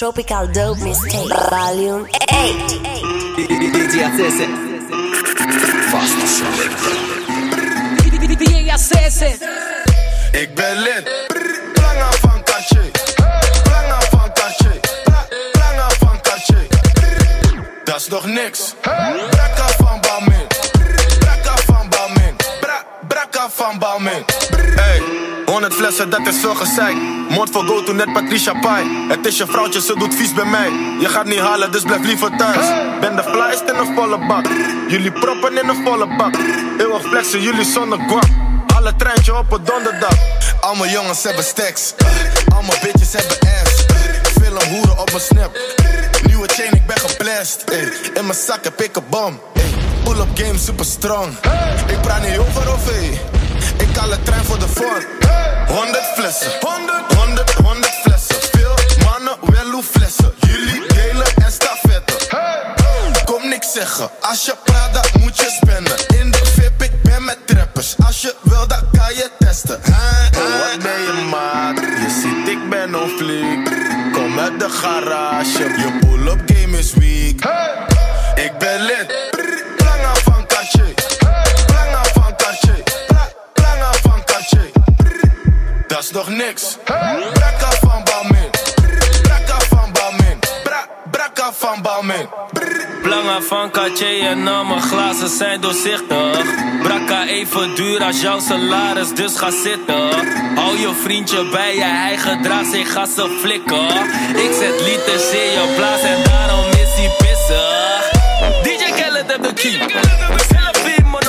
Tropical Dope Mixtape Volume 8 DJ ACS Vast DJ ACS Ik ben lid. Planga van Cartier Planga van Cartier Planga van Cartier Dat is nog niks. Brakka van Balmain Brakka van Balmain Bra Brakka van Balmain Hey 100 flessen, dat is veel gezeik. Moord voor go to net Patricia Pai. Het is je vrouwtje, ze doet vies bij mij. Je gaat niet halen, dus blijf liever thuis. Ben de flyest in een volle bak. Jullie proppen in een volle bak. Eeuwig flexen, jullie zonder guap. Alle treintje op een donderdag. Allemaal jongens hebben stacks. Allemaal bitches hebben ass. Film hoeren op mijn snap. Nieuwe chain, ik ben geblest. In mijn zak heb ik een bom. Pull-up game super strong. Ik praat niet over of. Ik haal de trein voor de vorm. 100 flessen. 100, 100, 100 flessen. Veel mannen, wel hoe flessen. Jullie delen en stafetten. Kom niks zeggen. Als je praat, dan moet je spenden. In de VIP, ik ben met trappers. Als je wil, dan kan je testen. Oh, wat ben je maat? Je ziet, ik ben on fleek. Kom uit de garage. Je pull-up game is weak. Ik ben lid. Nog niks. Brakka van Balmain. Brakka van Balmain. Bra Brakka van Balmain. Plangen van Cartier en al mijn glazen zijn doorzichtig. Brakka even duur als jouw salaris, dus ga zitten. Hou je vriendje bij je, hij gedraagt zich, ga ze flikken. Ik zet liters in je blaas en daarom is hij pissig. DJ Khaled heb de key. Selfie, money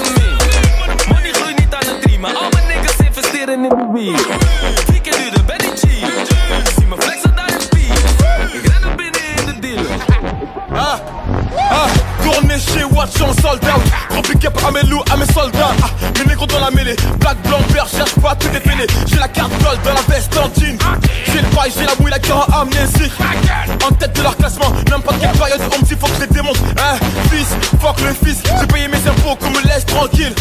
Money groeit niet aan de tree, maar al mijn niggas investeren in de weed. Tourner chez Watch en sold out. Gros big up à mes loups, à mes soldats. Ah, mes négros dans la mêlée. Black, blanc, vert, cherche pas tout défilé. J'ai la carte gold dans la veste en jean. J'ai le bail, j'ai la mouille, la en amnésique. En tête de leur classement, n'importe quelle période, on me dit faut que je les démonte. Hein, fils, fuck le fils. J'ai payé mes impôts, qu'on me laisse tranquille.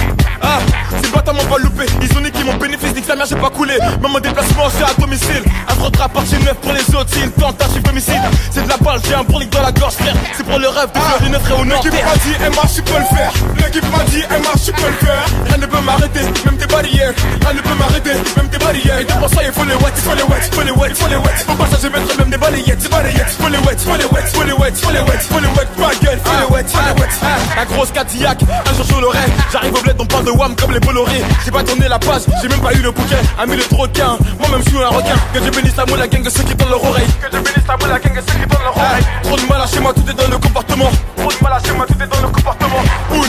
Ah, ces bâtards m'ont pas loupé. Ils ont niqué mon bénéfice, nique sa mère, j'ai pas coulé. Même mon déplacement, c'est à domicile. Un contrat partie neuf pour les autres, c'est une tentative d'homicide. C'est de la balle, j'ai un brolic dans la gorge, frère. C'est pour le rêve de faire une frère au nord. L'équipe m'a dit, MH, je peux le faire. L'équipe m'a dit, je peux le faire. Rien ne peut m'arrêter, même tes barrières. Rien ne peut m'arrêter, même tes barrières. Et pour ça, il faut les wet, il faut les wet, il faut les wet, il faut les wet. Faut pas je mettre même des balayettes, des balayettes. Faut les wet, faut les wet, faut les wet, faut les wet, faut les wet, ma gueule, faut les wet, faut les wet. La grosse Cadillac, un jour je l'aurai. J'arrive au bled, on parle de Wham comme les Bolloré. J'ai pas tourné la page, j'ai même pas eu le bouquet. Ami le troquin, moi-même je suis un requin. Que je bénisse la moule, la gang de ceux qui donnent leur oreille. Que je bénisse la moule, la gang de ceux qui donnent leur oreille. Trop de mal à chez moi, tout est dans le comportement. Trop de mal à chez moi, tout est dans le comportement. Une,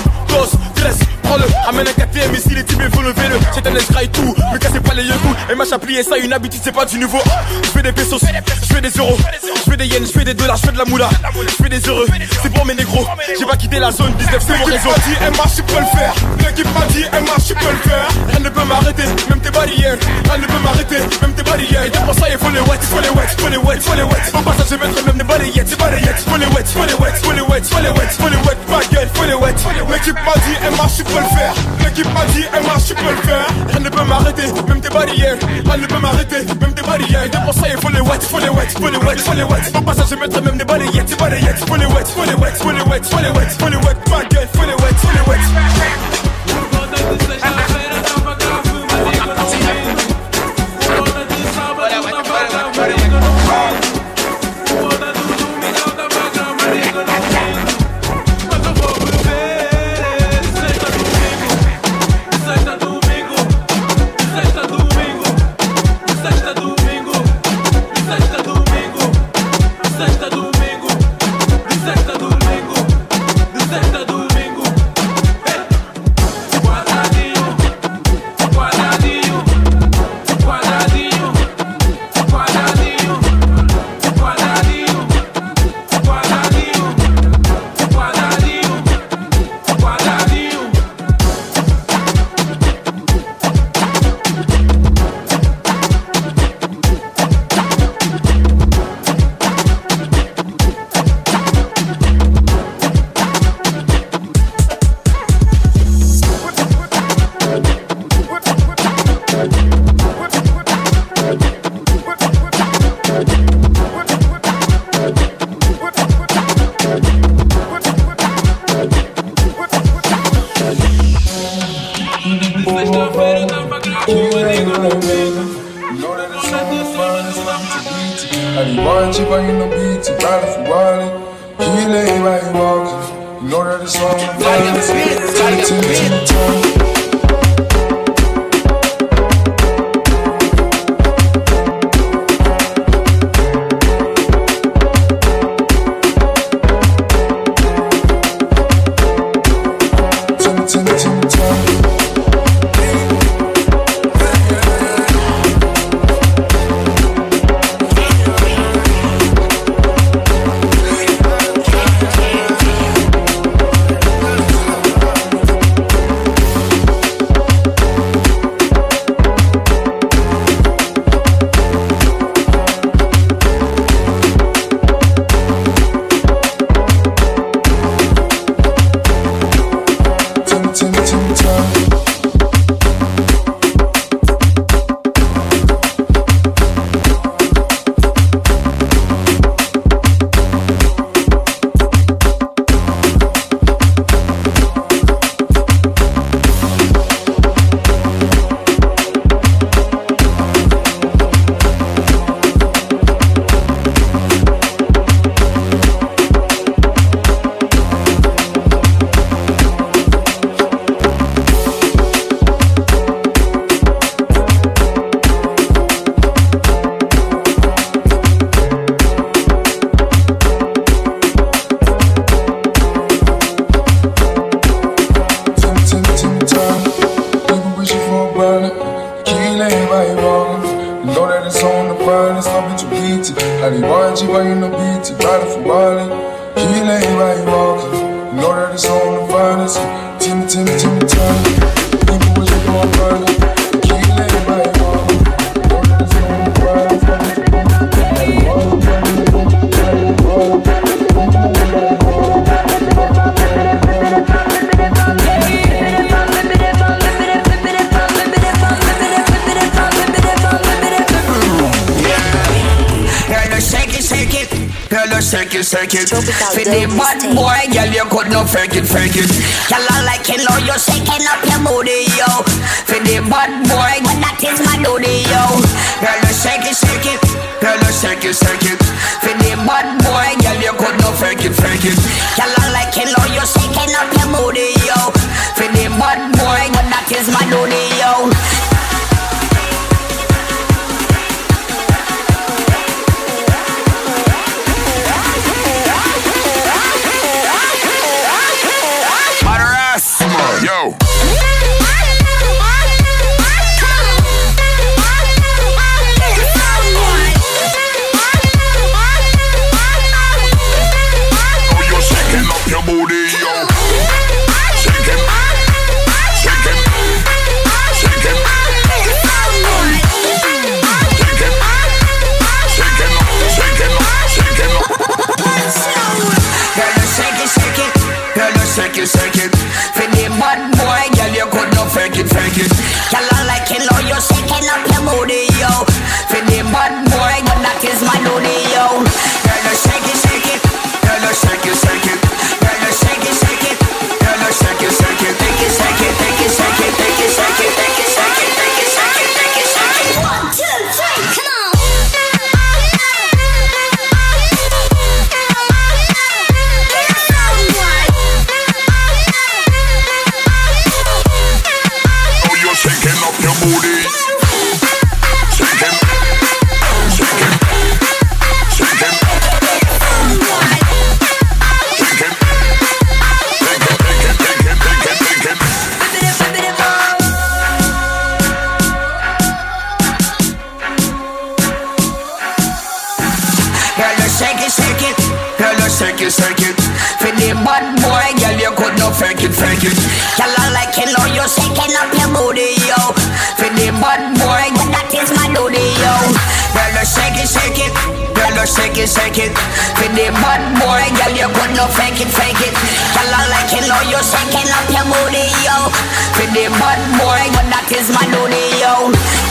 Ramène un quatrième ici, les types, faut lever le. C'est un escraille tout, me cassez pas les yeux Et m'a plié ça, une habitude, c'est pas du nouveau. Je fais des pesos, je fais des euros, je fais des yens, je fais des dollars, je fais de la moula. Je fais des heureux, c'est pour mes négros. J'ai pas quitté la zone 19, c'est mon réseau. Dit, MH, je peux le faire. L'équipe m'a dit, MH, je peux le faire. Rien ne peut m'arrêter, même tes barrières. Rien ne peut m'arrêter, même tes barrières. Et pour ça, il faut les wet, il faut les wet, il faut les wet, il faut les wet. Au passage, je mettre même des balayettes, des balayettes. Faut les wet, il faut les wet, il faut les wet, il faut les wet, il faut les wet, ma gueule, faut les wet. L'équipe m'a dit, MH, je peux le faire. L'équipe m'a dit, MH, je peux le faire. Rien ne peut m'arrêter, même tes barrières. Rien ne peut m'arrêter, même tes barrières. Et pour ça, il faut les wet, faut les wet, faut les wet, faut les wet. Au passage, je mettre même des balayettes, des balayettes. Faut les wet, faut les wet, faut les wet, faut les wet, faut les wet, ma gueule, faut les wet, faut les wet. fuera tan bacano, digo no venga. Know that it's all fine, be time to beat it. I didn't want you, but you know beat it. Right if you want it, heal you walk it. Know that it's all fine, it's time to beat it. Like, why'd you fake it. For the bad boy, girl, you could not fake it, fake it. Girl, I like it, know you're shaking up your booty, yo. For the bad boy, but that is my duty, yo. Girl, you shake it, shake it. Girl, you shake it, shake it. For the bad boy, girl, you could not fake it, fake it. shake it, shake it. the bad boy, but that is my money, yo.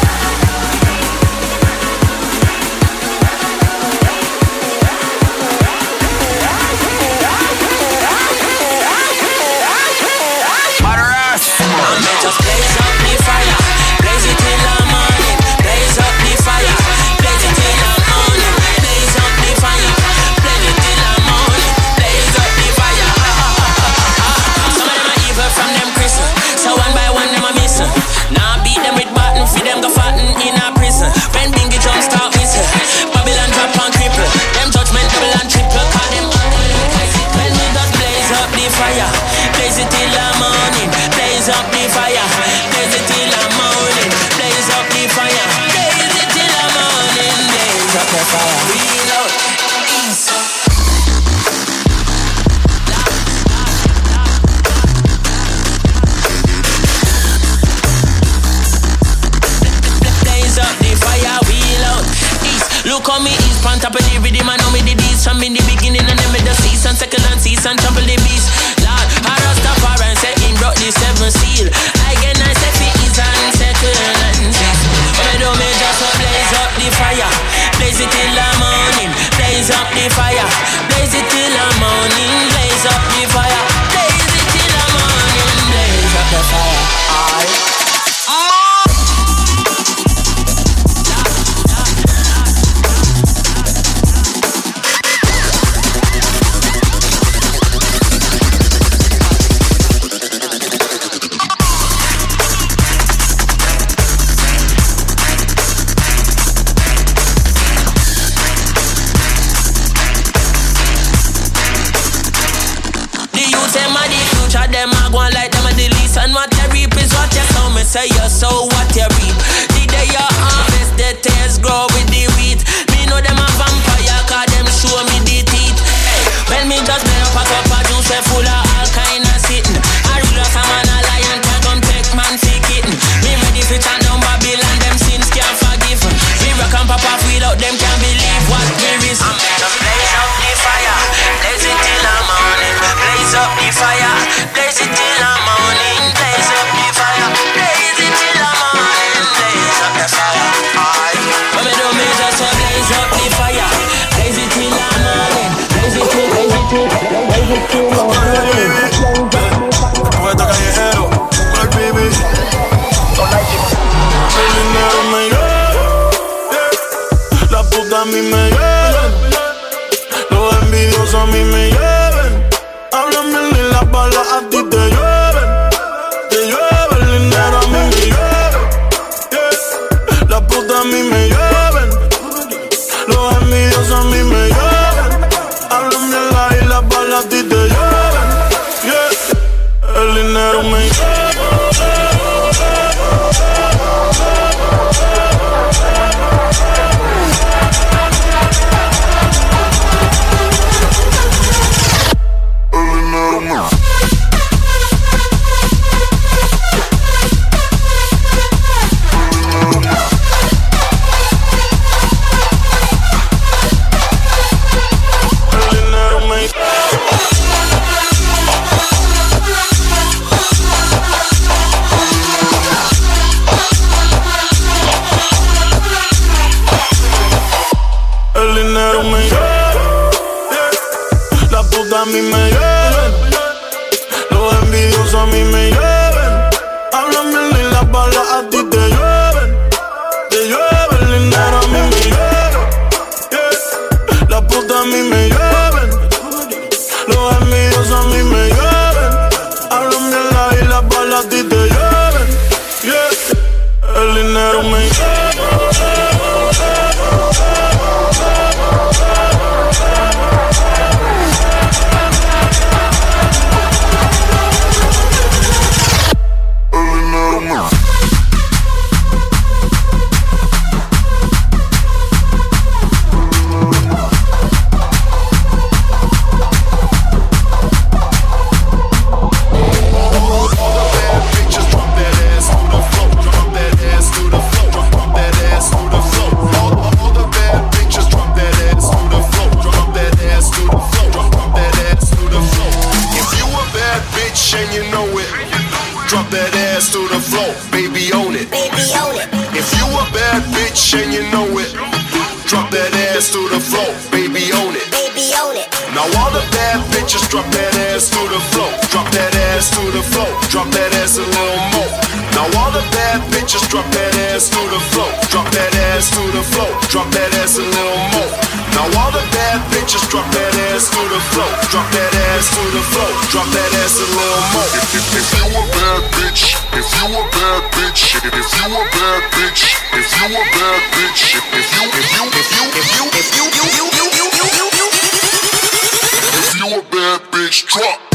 in my bad bitch. If you, if you, if you, if you, if you, you, you, you, you, you, you, you, if you a bad bitch, drop.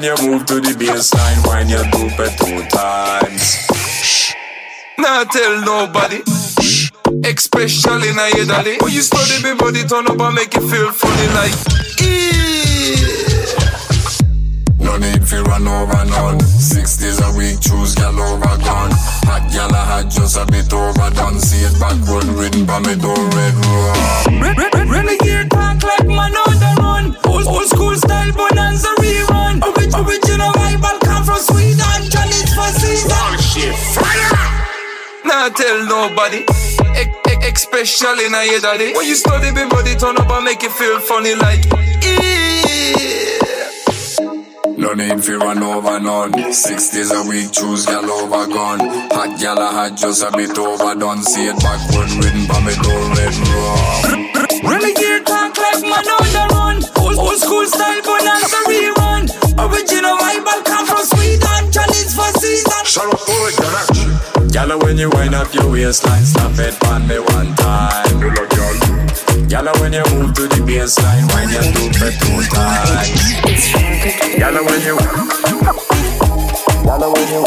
When you move to the baseline, wind your doop it two times. Nah tell nobody. Shh, Especially now your daddy. When you study me body turn up and make you feel funny like. "Eh." No need fi run over none. Six days a week, choose gal over gun. Hot gal a hot, just a bit overdone. See it backward, written by me door red rum. Re- re- Renegade talk like man on the run. Old, old school style bonanza rerun. Ori- original Bible come from Sweden. Chalice for season. Nah tell nobody. Especially now your daddy. When you study me body turn up and make you feel funny like. "Eh." No need fi run over none. Six days a week, choose gal over gun. Hot gal a hot, just a bit overdone. See it backward, written by me door red rum. Renegade talk like man on the run. Old, old school style bonanza rerun. Original Bible come from Sweden. Chalice for season. Gal when you wind up your waistline, slap it on me one time. Gal when you move to the baseline, wind your doop it two times. Gal when you, gal when you.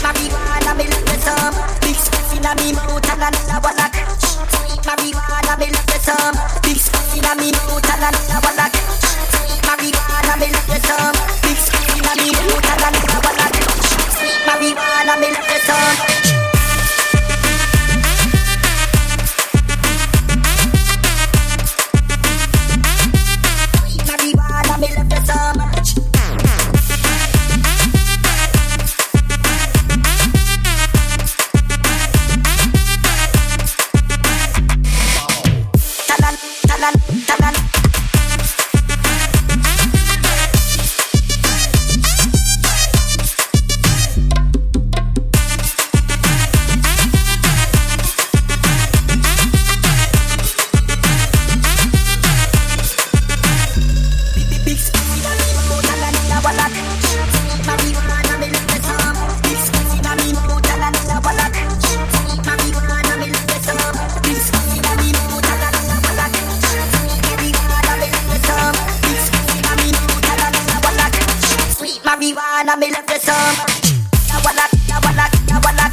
Marijuana me love the some. Big spice inna me mouth and another one a catch. Marijuana me love the some. Big spice inna and another one a catch. Marijuana me love the some. Big spice inna me mouth and another one a catch. Marijuana me love the some. me wanna me left the some. Yawala, yawala, yawala,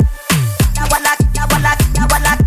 yawala, yawala, yawala, yawala.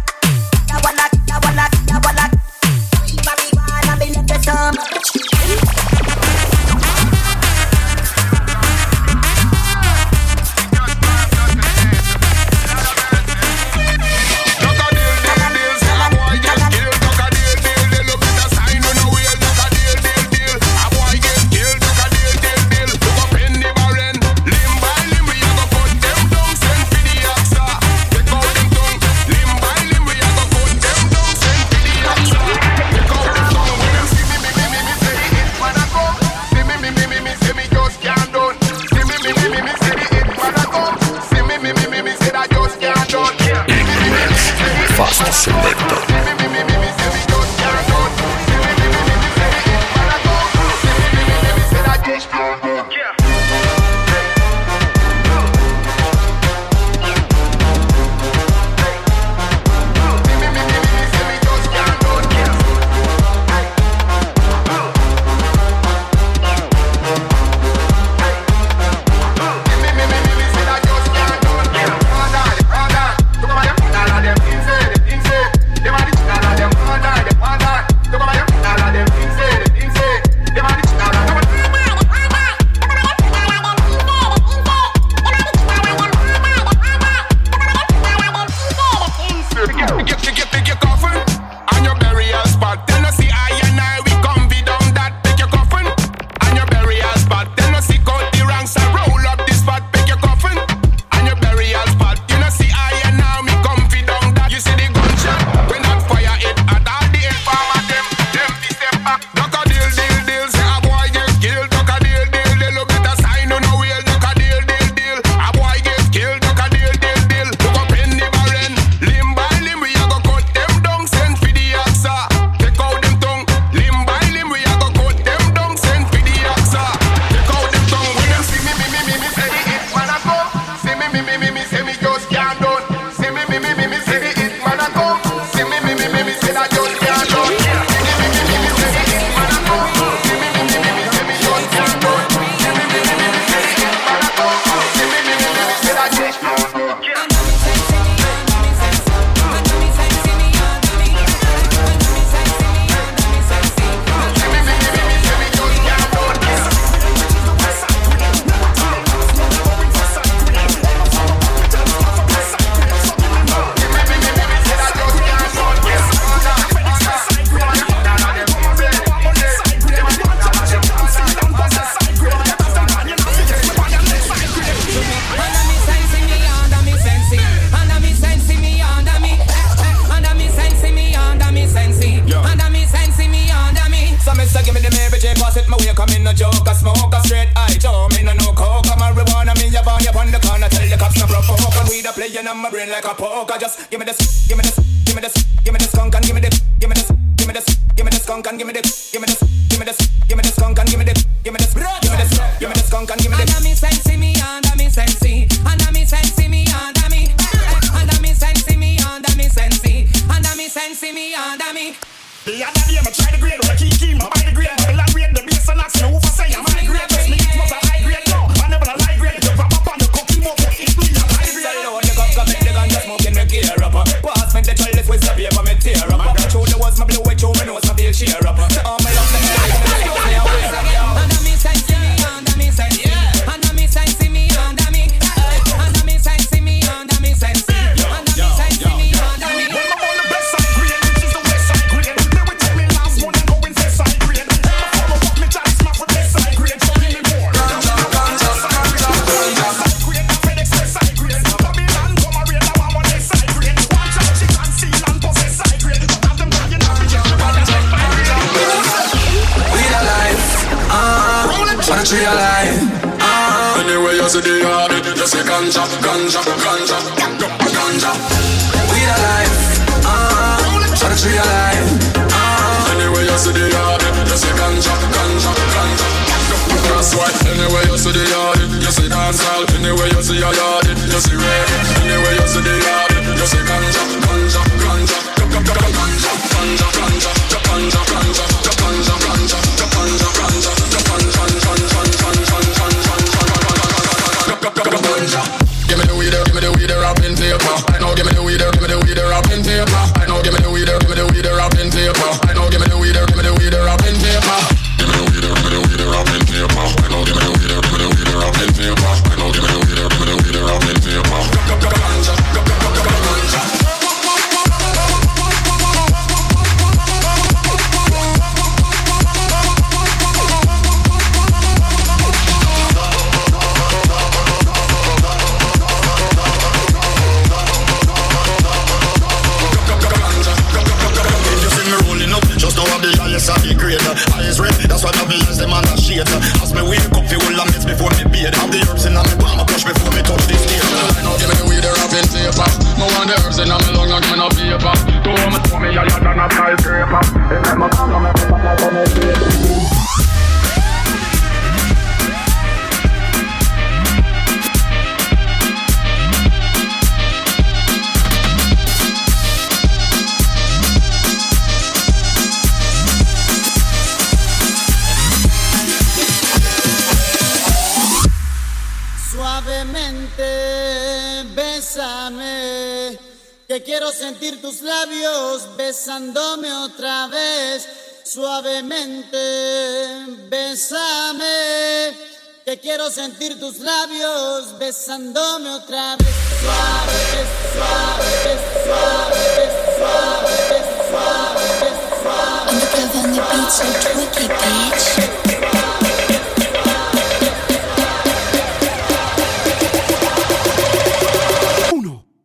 and give me the.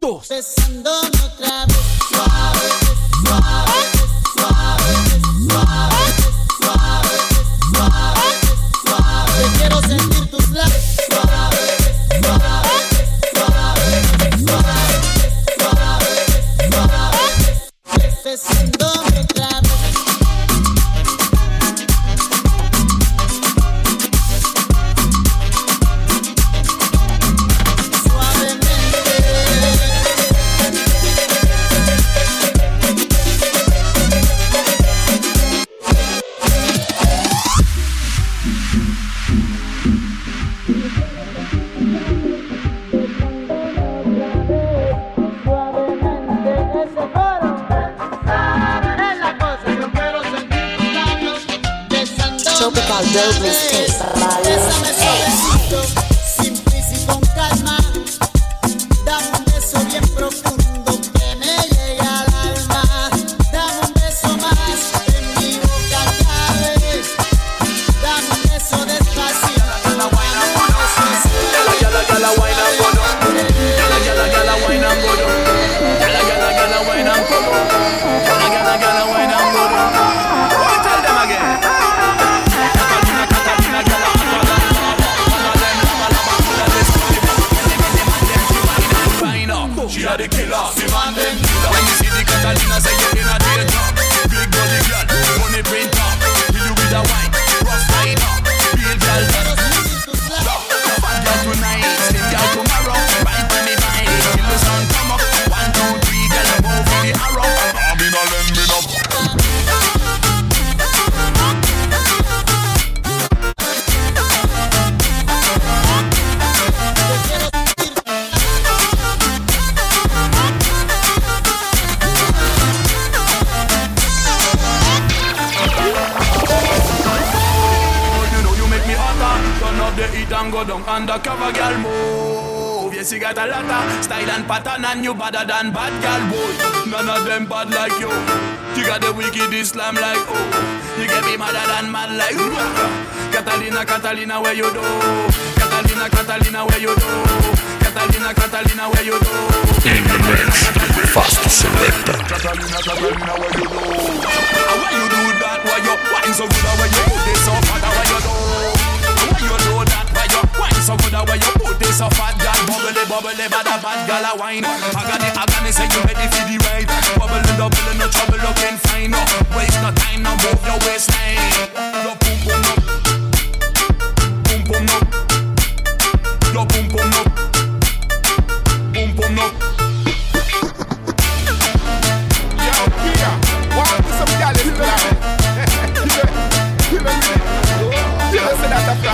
Besándome otra vez suave, suave, down undercover, girl. Move. Yes, you got a lot of style and pattern, and you better than bad girl, boy. None of them bad like you. You got the wicked Islam like oh. You get me madder than mad like oh. Catalina, Catalina, where you do? Catalina, Catalina, where you do? Catalina, Catalina, where you do? In the mix, Fast Selector. Catalina, Catalina, where you do? Why you do that? Why you wine so good? Why you put this fat? Why you do? Why you do that? Why you wine so good? Why you put this so fat? Girl, bubbly, bubbly, bad, bad, girl, a wine. Agony, agony, say you ready for the ride. Bubbling, doubling, no trouble, looking fine. No waste no time, no move your waistline. Yo, boom, boom, no. Boom, boom, no. Yo, no. Boom,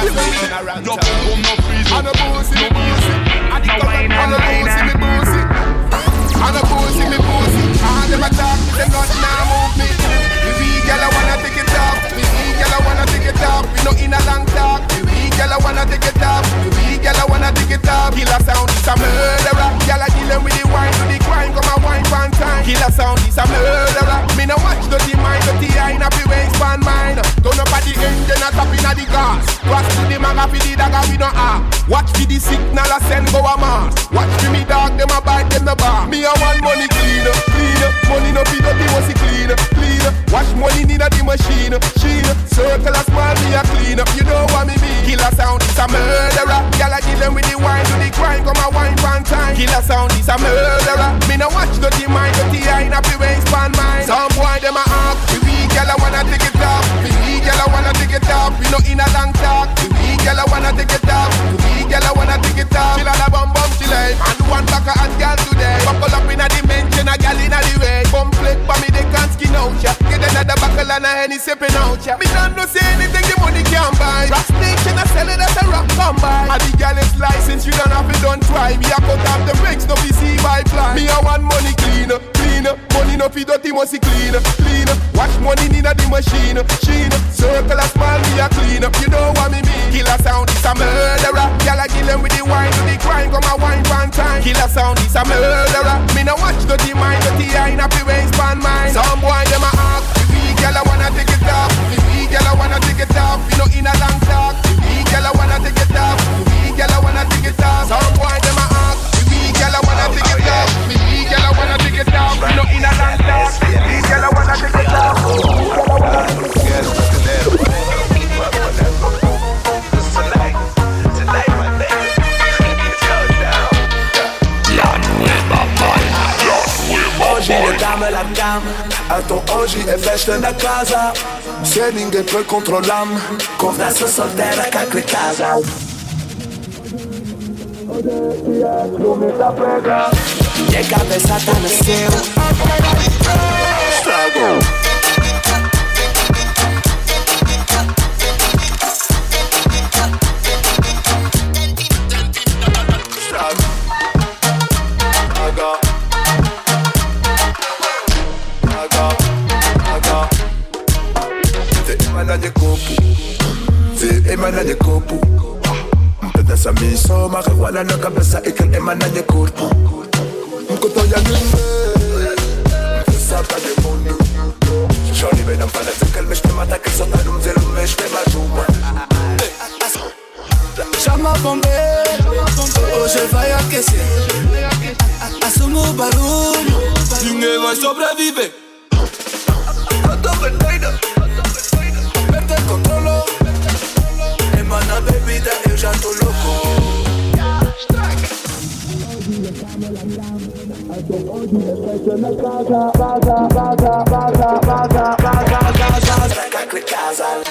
Yo, boom, boom, no freeze. And a boozy, me boozy. And the No color, wine and and a wine boozy, me boozy. And a boozy, me boozy. And them attack, them not now move me. The wee gal I wanna take it off. The wee gal I wanna take it off. We no in a long talk. The wee gal I wanna take it off. The wee gal I wanna take it off. Killer sound is a murderer. Gal I dealing with the wine, do the crime, come a wine one time. Killer sound is a murderer. Engine, not up inna the gas. Cross to the man. maga fi the dagger we no ah. Watch for the signal I send go a mass. Watch for me dog them a bite them the bar. Me a want money cleaner, cleaner. Money no up the must cleaner, cleaner. Watch money need a the machine, sheen. Circle a small me a clean. You know what me mean? Killer sound is a murderer. Gyal a kill them with the wine to the crime. Come a wine one time. Killer sound is a murderer. Me no watch dirty mind, dirty eye, the waist pan mine. Some boy them a ask, weak gyal a wanna take it off. Weak gyal a wanna take it off. We no in a long talk. Weak gyal a wanna take it off. Gyal a wanna take it off. She la bum bum she like, and one back a hot gyal today. Buckle up in a dimension, a gyal in a the way. Bum plate for me they can't skin out ya. Get another buckle and a henny sipping out ya. Me don't know say anything the money can't buy. Rock station a sell it as a rock by. And the gyal is license, you don't have to done try. Me a cut off the brakes, no PC by fly. Me a want money cleaner, cleaner. Money no fi dirty, must clean, clean. Watch money in a the machine, sheen. Circle a small, me a clean up. You know what me mean? Killer sound is a murderer. Gyal a kill him with the wine, to the crime, come a wine one time. Killer sound is a murderer. Me no watch dirty mind, dirty eye, not fi waste pan mine. Some boy them a ask, the weak gyal a wanna take it off. The weak gyal a wanna take it off. You know in a long talk. The weak gyal a wanna take it off. The weak gyal a wanna take it off. Some boy them a ask, the weak gyal a wanna take it off. The weak gyal a wanna take it off. You know in a long talk. The weak gyal a wanna take it off. Legame la cam Anto oggi è festa na casa Se ninguém può controllarmi Conversa soltera cacre casa. E cabeça tá no seu Estrago Estrago marihuana na cabeza y que el emana de cuerpo Mkoto ya glimbe Mkisata de mundu Shoni bedam fana zinkel mishtema takil sotanum zilum mishtema juma Chama bombe Hoje vai aquecer Assumo o barulho Ninguém vai sobreviver Eu tô vermelho Perde controlo Emana bebida, eu já tô louco Oi,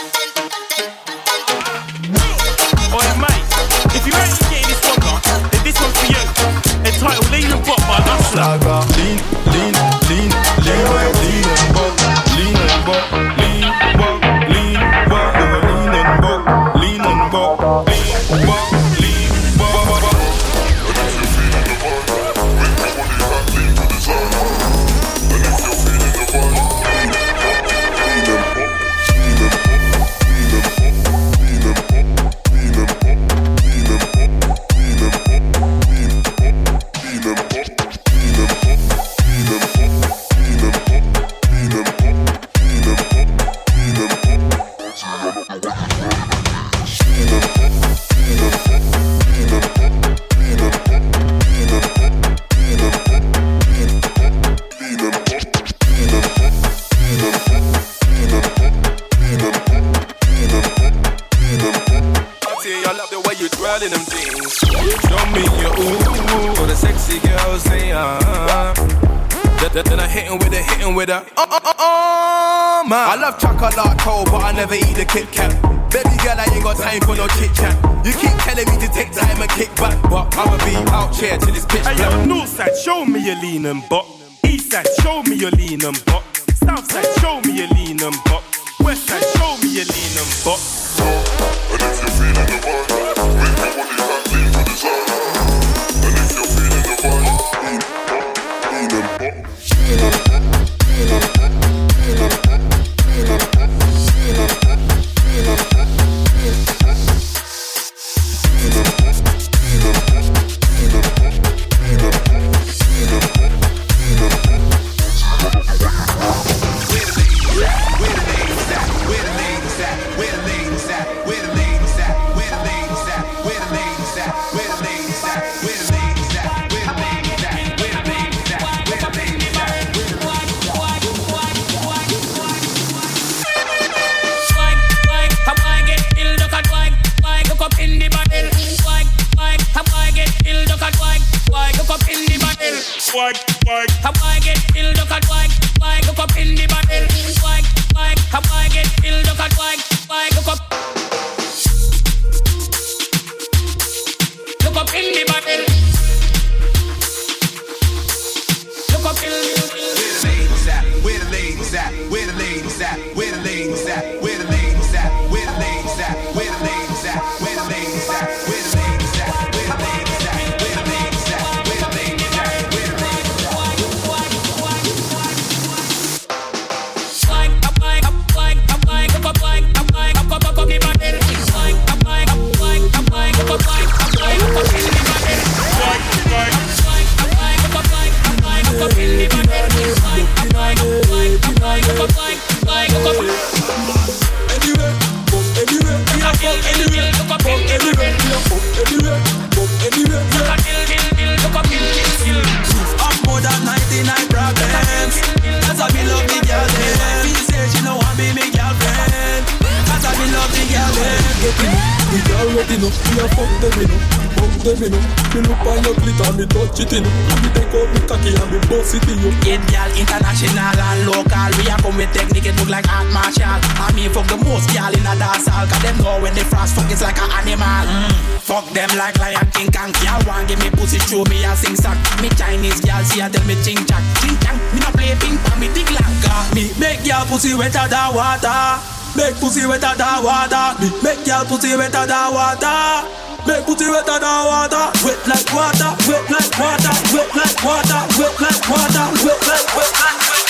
international and local. We are come with technique, it look like art martial. I mean, fuck the most gal in a dance hall, cause them know when they frost fuck it's like an animal. Mm. Fuck them like Lion King and Gal one give me pussy, show me a sing song. Me Chinese gal, see I tell me ching chang, ching chang. Me no play ping pong, me think lanka. Me make your pussy wetter than water. Make pussy wetter than water. Me make your pussy wetter than water. Make booty wetter than water. Wet like water. Wet like water. Wet like water. Wet like water. Wet like wet like wet.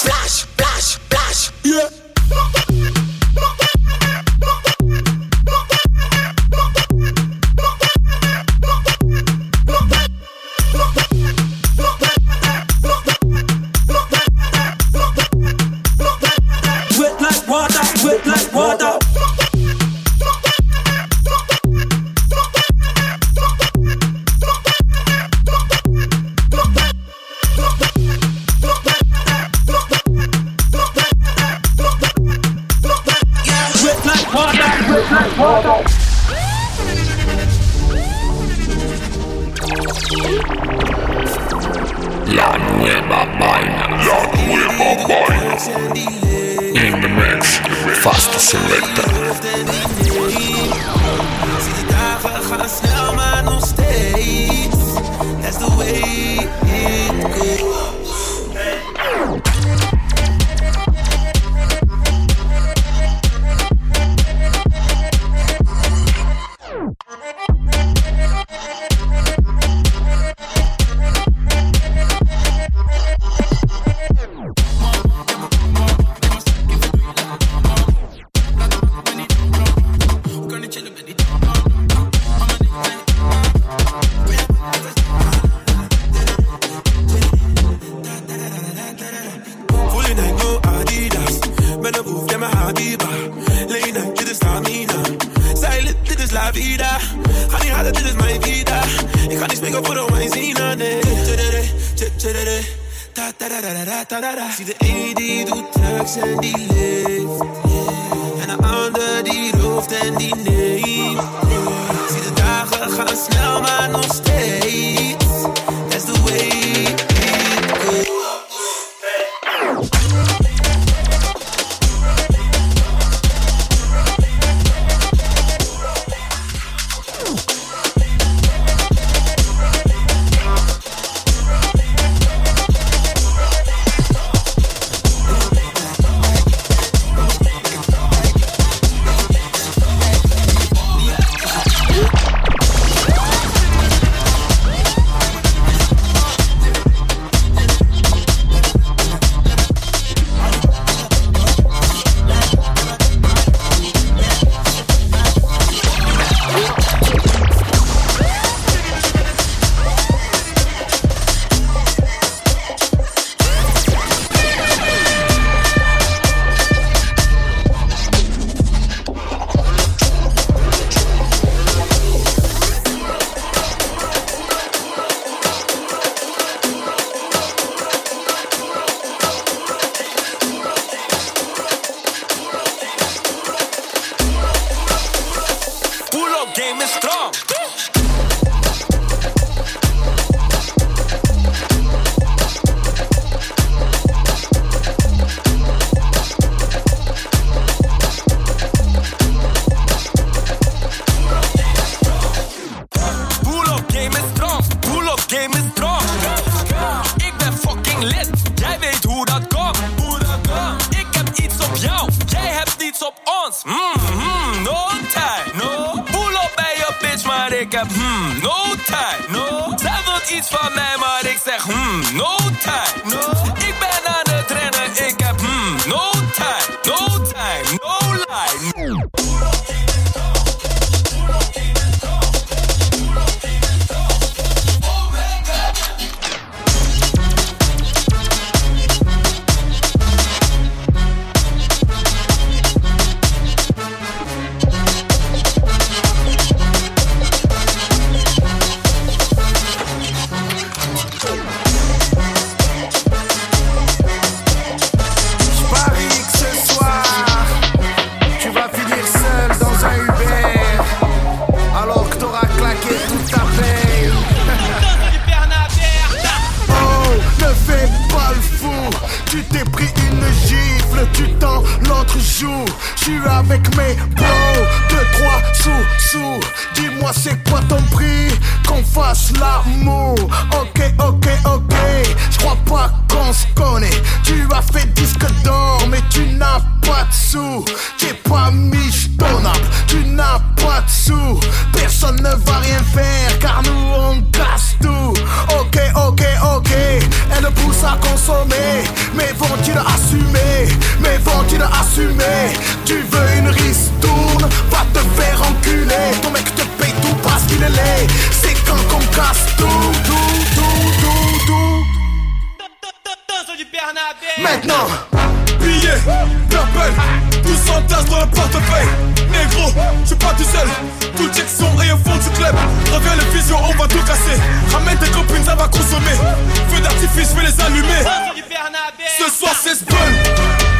Splash, splash, splash. Yeah. Selecta. C'est quoi ton prix, qu'on fasse l'amour. Ok, ok, ok, je crois pas qu'on se connaît. Tu as fait disque d'or, mais tu n'as pas de sous. T'es pas michetonnable, tu n'as pas de sous. Personne ne va rien faire, car nous on casse tout. Ok, ok, ok, elle pousse à consommer. Mais vont-ils assumer Mais vont-ils assumer Tu veux une ristourne? Va te faire enculer Ton mec te paye C'est quand qu'on casse tout, tout, tout, tout, tout Maintenant Billets, purple, tous en dans le portefeuille. Négro, je suis pas tout seul. Tout check son et au fond du club. Reviens le vision, on va tout casser. Ramène tes copines, ça va consommer. Feu d'artifice, je vais les allumer. Ce soir, c'est Spun.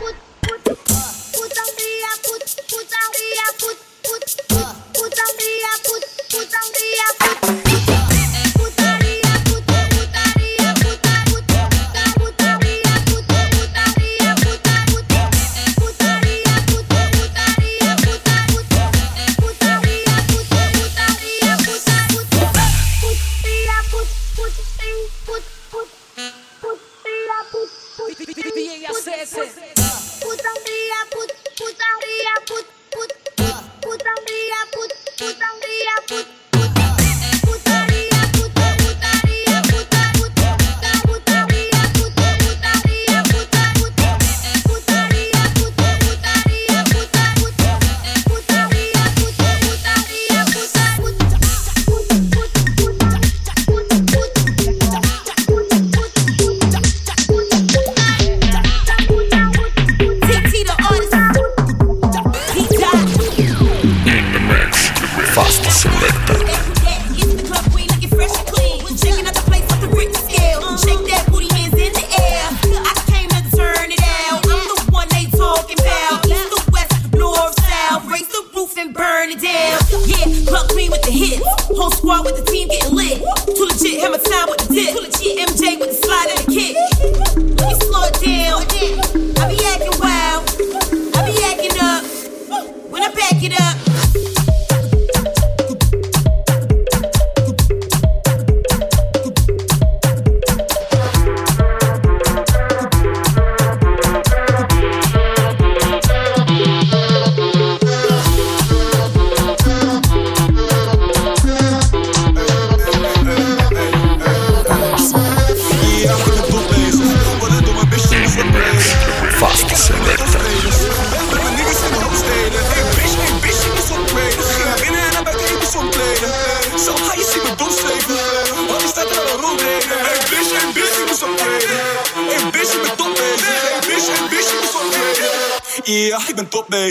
我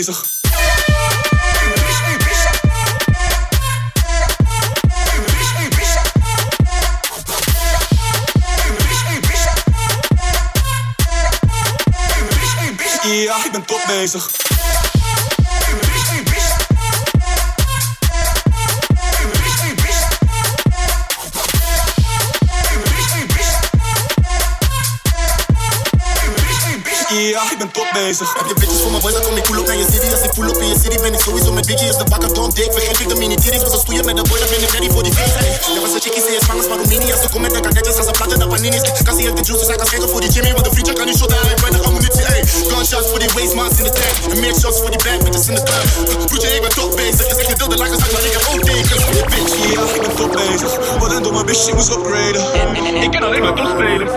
bezig. Ja, ik ben top bezig. Ben top bezig. Heb je bitches voor mijn boys, dan kom ik cool op naar je city. Als ik voel op in je city, ben ik sowieso met Biggie. Als de bakker don't dik, vergeet ik de mini titties. Was als stoeien met de boy, dan ben ik ready voor die feest. Er was een chickie, ze is Spaans, maar Roemenië. Als ze komt met de kadetjes, gaan ze platten de paninis. Kassie heeft de juice, dus hij kan schenken voor die Jimmy. Want de vriendje kan niet shotten, hij heeft weinig ammunitie. Ey. Gunshots voor die waste mans in de tank. En meer shots voor die bad bitches in de club. Broertje, ik ben top bezig. Je zegt je deelde lakens uit, maar ik heb ook je bitch. Ja, ik ben top bezig. Wat een domme bitch, ik moest upgraden. Ik ken alleen maar topspelers.